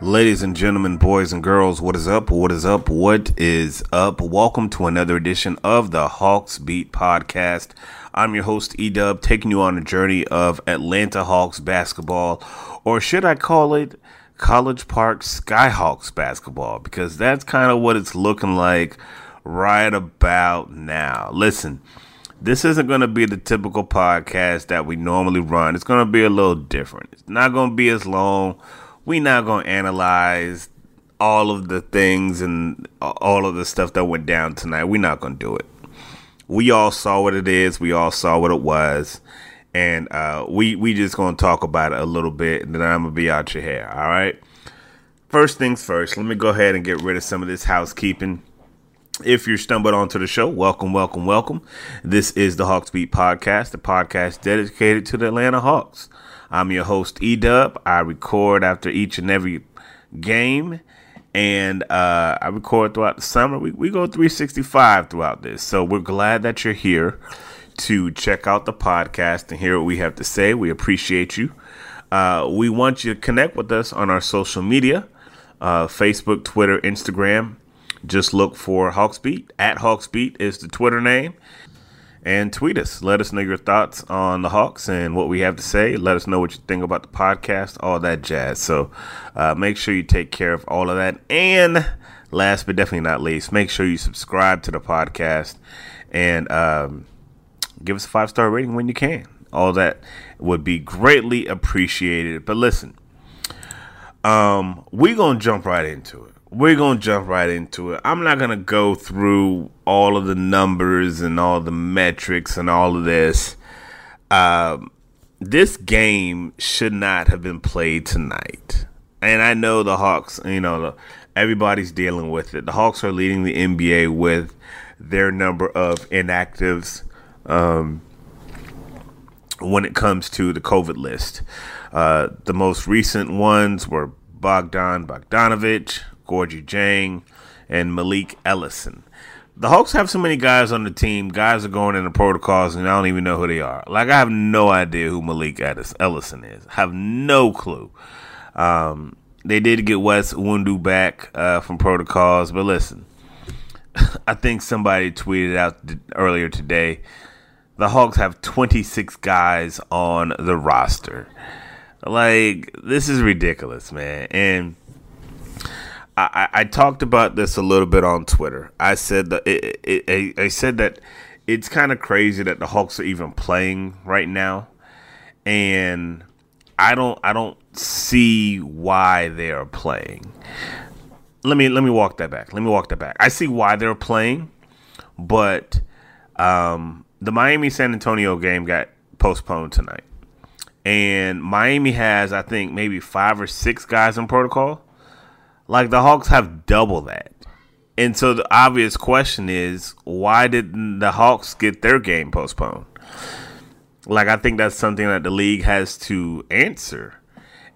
Ladies and gentlemen, boys and girls, what is up? What is up? What is up? Welcome to another edition of the Hawks Beat Podcast. I'm your host, Edub, taking you on a journey of Atlanta Hawks basketball, or should I call it College Park Skyhawks basketball? Because that's kind of what it's looking like right about now. Listen, this isn't going to be the typical podcast that we normally run. It's going to be a little different. It's not going to be as long. We're not going to analyze all of the things and all of the stuff that went down tonight. We're not going to do it. We all saw what it is. We all saw what it was. And uh, we we just going to talk about it a little bit, and then I'm going to be out your hair. All right? First things first, let me go ahead and get rid of some of this housekeeping. If you're stumbled onto the show, welcome, welcome, welcome. This is the Hawks Beat Podcast, the podcast dedicated to the Atlanta Hawks. I'm your host, Edub. I record after each and every game, and uh, I record throughout the summer. We, we go 365 throughout this. So we're glad that you're here to check out the podcast and hear what we have to say. We appreciate you. Uh, we want you to connect with us on our social media uh, Facebook, Twitter, Instagram. Just look for Hawksbeat. At Hawksbeat is the Twitter name. And tweet us. Let us know your thoughts on the Hawks and what we have to say. Let us know what you think about the podcast, all that jazz. So uh, make sure you take care of all of that. And last but definitely not least, make sure you subscribe to the podcast and um, give us a five star rating when you can. All that would be greatly appreciated. But listen, um, we're going to jump right into it we're gonna jump right into it. I'm not gonna go through all of the numbers and all the metrics and all of this. Um, this game should not have been played tonight, and I know the Hawks. You know, everybody's dealing with it. The Hawks are leading the NBA with their number of inactives um, when it comes to the COVID list. Uh, the most recent ones were Bogdan Bogdanovich, Gorgui Dieng, and Malik Ellison. The Hawks have so many guys on the team. Guys are going into protocols, and I don't even know who they are. Like I have no idea who Malik Ellison is. I have no clue. Um, they did get Wes Iwundu back uh, from protocols, but listen, I think somebody tweeted out earlier today. The Hawks have 26 guys on the roster. Like this is ridiculous, man, and I, I talked about this a little bit on Twitter. I said that it, it, I said that it's kind of crazy that the Hawks are even playing right now, and I don't I don't see why they are playing. Let me let me walk that back. Let me walk that back. I see why they're playing, but um, the Miami San Antonio game got postponed tonight. And Miami has, I think, maybe five or six guys in protocol. Like the Hawks have double that. And so the obvious question is why didn't the Hawks get their game postponed? Like I think that's something that the league has to answer.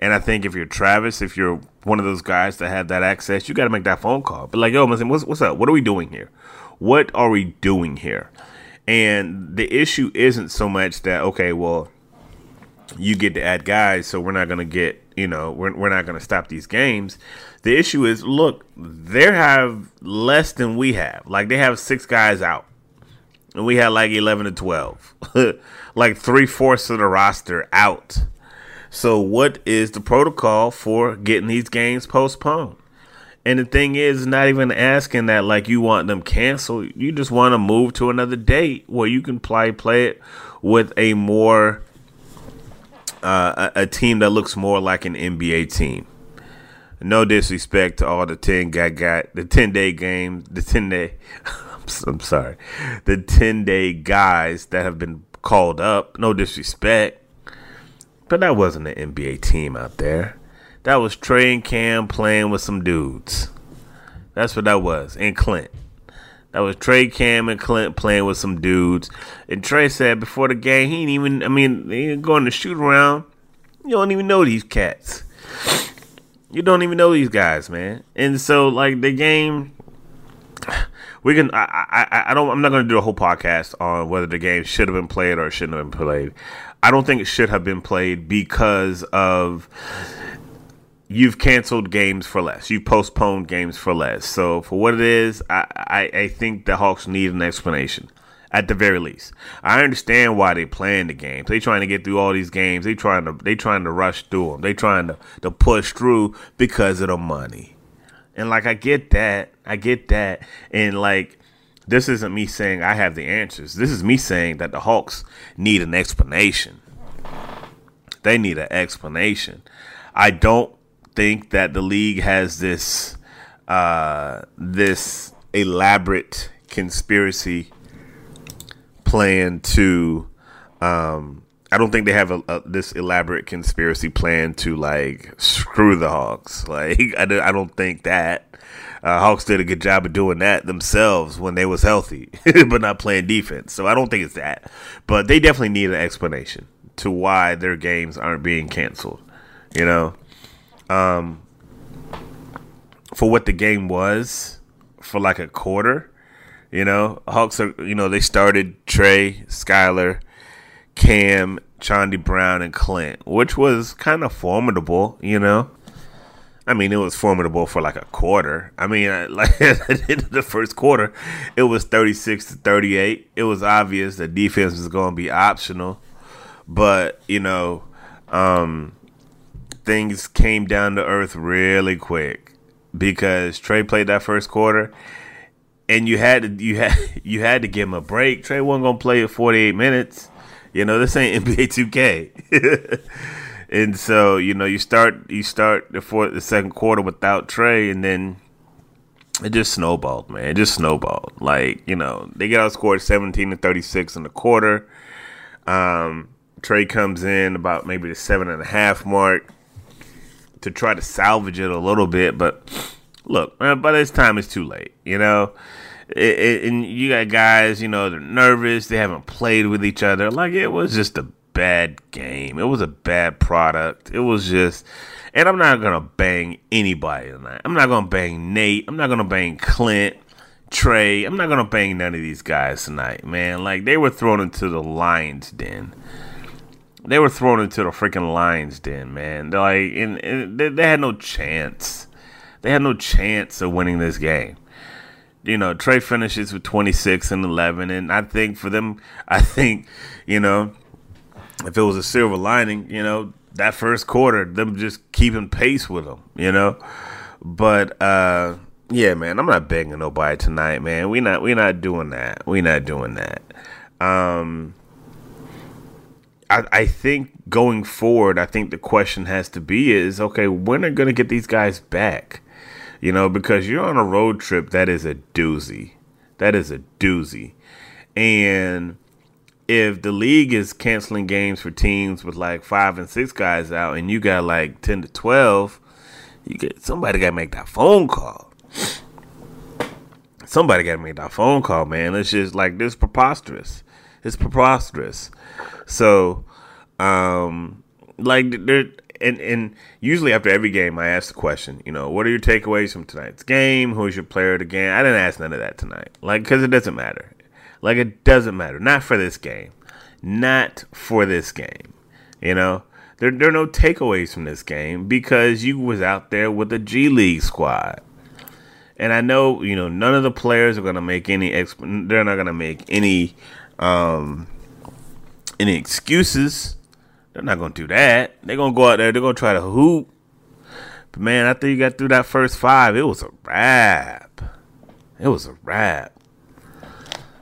And I think if you're Travis, if you're one of those guys that have that access, you got to make that phone call. But like, yo, listen, what's, what's up? What are we doing here? What are we doing here? And the issue isn't so much that okay, well, you get to add guys, so we're not to get, you know, we're, we're not going to stop these games. The issue is, look, they have less than we have. Like they have six guys out, and we had like eleven to twelve, like three fourths of the roster out. So, what is the protocol for getting these games postponed? And the thing is, not even asking that like you want them canceled. You just want to move to another date where you can play play it with a more uh, a, a team that looks more like an NBA team. No disrespect to all the ten guy got the ten day games, the ten day. I'm sorry, the ten day guys that have been called up. No disrespect, but that wasn't an NBA team out there. That was Trae and Cam playing with some dudes. That's what that was. And Clint. That was Trae, Cam, and Clint playing with some dudes. And Trae said before the game, he ain't even, I mean, he ain't going to shoot around. You don't even know these cats. You don't even know these guys, man. And so, like, the game, we can, I, I, I don't, I'm not going to do a whole podcast on whether the game should have been played or shouldn't have been played. I don't think it should have been played because of you've canceled games for less. You've postponed games for less. So for what it is, I, I, I think the Hawks need an explanation. At the very least, I understand why they playing the games. They trying to get through all these games. They trying to they trying to rush through them. They trying to, to push through because of the money. And like I get that, I get that. And like this isn't me saying I have the answers. This is me saying that the Hawks need an explanation. They need an explanation. I don't think that the league has this uh, this elaborate conspiracy plan to. Um, I don't think they have a, a, this elaborate conspiracy plan to like screw the Hawks. Like I, do, I don't think that. Uh, Hawks did a good job of doing that themselves when they was healthy, but not playing defense. So I don't think it's that. But they definitely need an explanation to why their games aren't being canceled. You know, um, for what the game was for like a quarter. You know, Hawks are you know they started Trae, Skylar, Cam, Chaundee Brown, and Clint, which was kind of formidable. You know, I mean it was formidable for like a quarter. I mean, like at the first quarter, it was thirty six to thirty eight. It was obvious that defense was going to be optional, but you know. Um, things came down to earth really quick because Trae played that first quarter, and you had to you had you had to give him a break. Trae wasn't gonna play at 48 minutes. You know this ain't NBA 2K. and so you know you start you start the fourth the second quarter without Trae, and then it just snowballed, man. It just snowballed. Like you know they get outscored 17 to 36 in the quarter. Um, Trae comes in about maybe the seven and a half mark to try to salvage it a little bit. But look, by this time it's too late. You know, it, it, and you got guys, you know, they're nervous. They haven't played with each other. Like it was just a bad game. It was a bad product. It was just. And I'm not gonna bang anybody tonight. I'm not gonna bang Nate. I'm not gonna bang Clint. Trae, I'm not gonna bang none of these guys tonight, man. Like they were thrown into the lion's den they were thrown into the freaking lions den, man. They're like, and, and they, they, had no chance. They had no chance of winning this game. You know, Trae finishes with 26 and 11, and I think for them, I think, you know, if it was a silver lining, you know, that first quarter, them just keeping pace with them, you know. But uh, yeah, man, I'm not begging nobody tonight, man. We not we not doing that. We not doing that. Um, I, I think going forward, I think the question has to be is okay, when are going to get these guys back? You know, because you're on a road trip that is a doozy. That is a doozy. And if the league is canceling games for teams with like five and six guys out and you got like 10 to 12, you get somebody got to make that phone call. Somebody got to make that phone call, man. It's just like this preposterous. It's preposterous. So, um, like there, and and usually after every game, I ask the question, you know, what are your takeaways from tonight's game? Who's your player of the game? I didn't ask none of that tonight, like because it doesn't matter. Like it doesn't matter. Not for this game. Not for this game. You know, there there are no takeaways from this game because you was out there with the G League squad. And I know, you know, none of the players are going to make any exp- they're not going to make any um any excuses. They're not gonna do that. They're gonna go out there. They're gonna try to hoop. But man, after you got through that first five, it was a wrap. It was a wrap.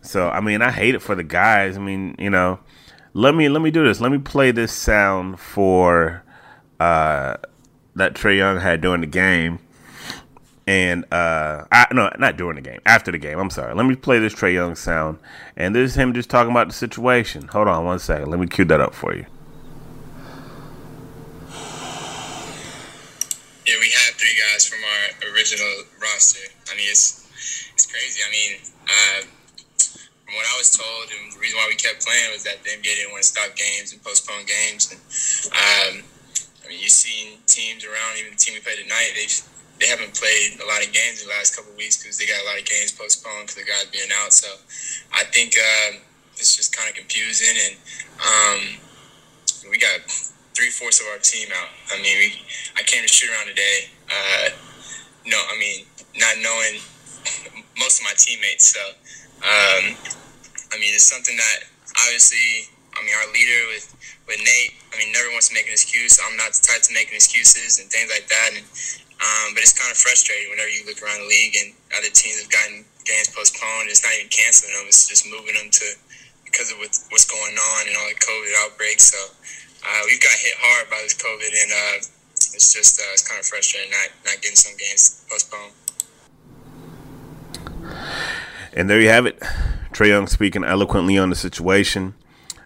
So I mean, I hate it for the guys. I mean, you know, let me let me do this. Let me play this sound for uh, that Trae Young had during the game and uh, I, no, not during the game, after the game. I'm sorry. Let me play this Trae Young sound, and this is him just talking about the situation. Hold on one second. Let me cue that up for you. Yeah, we had three guys from our original roster. I mean, it's it's crazy. I mean, uh, from what I was told, and the reason why we kept playing was that the NBA didn't want to stop games and postpone games. And um, I mean, you've seen teams around, even the team we played tonight, they've they haven't played a lot of games in the last couple weeks because they got a lot of games postponed because the guys being out. So I think uh, it's just kind of confusing, and um, we got three fourths of our team out. I mean, we, I came to shoot around today. Uh, no, I mean, not knowing most of my teammates. So um, I mean, it's something that obviously. I mean, our leader with with Nate. I mean, never wants to make an excuse. I'm not the type to making excuses and things like that. And um, but it's kind of frustrating whenever you look around the league and other teams have gotten games postponed. It's not even canceling them; it's just moving them to because of what's going on and all the COVID outbreaks. So uh, we've got hit hard by this COVID, and uh, it's just uh, it's kind of frustrating not not getting some games postponed. And there you have it, Trae Young speaking eloquently on the situation.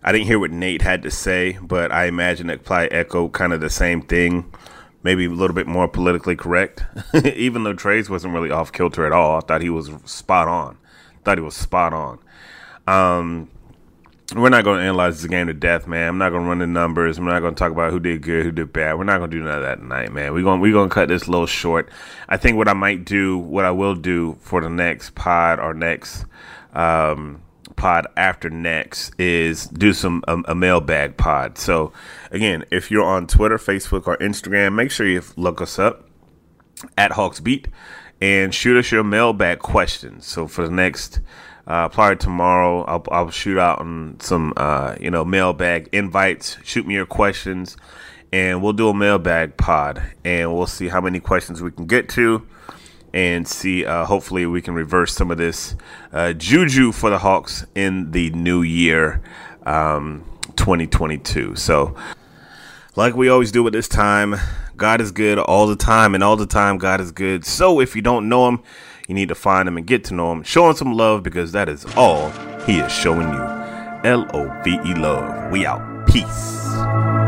I didn't hear what Nate had to say, but I imagine it probably echoed kind of the same thing maybe a little bit more politically correct. Even though Trace wasn't really off kilter at all, I thought he was spot on. Thought he was spot on. Um, we're not going to analyze this game to death, man. I'm not going to run the numbers. I'm not going to talk about who did good, who did bad. We're not going to do none of that tonight, man. We're going we're going to cut this a little short. I think what I might do, what I will do for the next pod or next um, pod after next is do some um, a mailbag pod. So again, if you're on Twitter, Facebook, or Instagram, make sure you look us up at Hawks Beat and shoot us your mailbag questions. So for the next uh, probably tomorrow, I'll, I'll shoot out on some uh, you know mailbag invites. Shoot me your questions, and we'll do a mailbag pod, and we'll see how many questions we can get to and see. Uh, hopefully, we can reverse some of this uh, juju for the Hawks in the new year, um, 2022. So, like we always do at this time, God is good all the time, and all the time, God is good. So, if you don't know Him, you need to find Him and get to know Him. Show Him some love because that is all He is showing you. L O V E love. We out. Peace.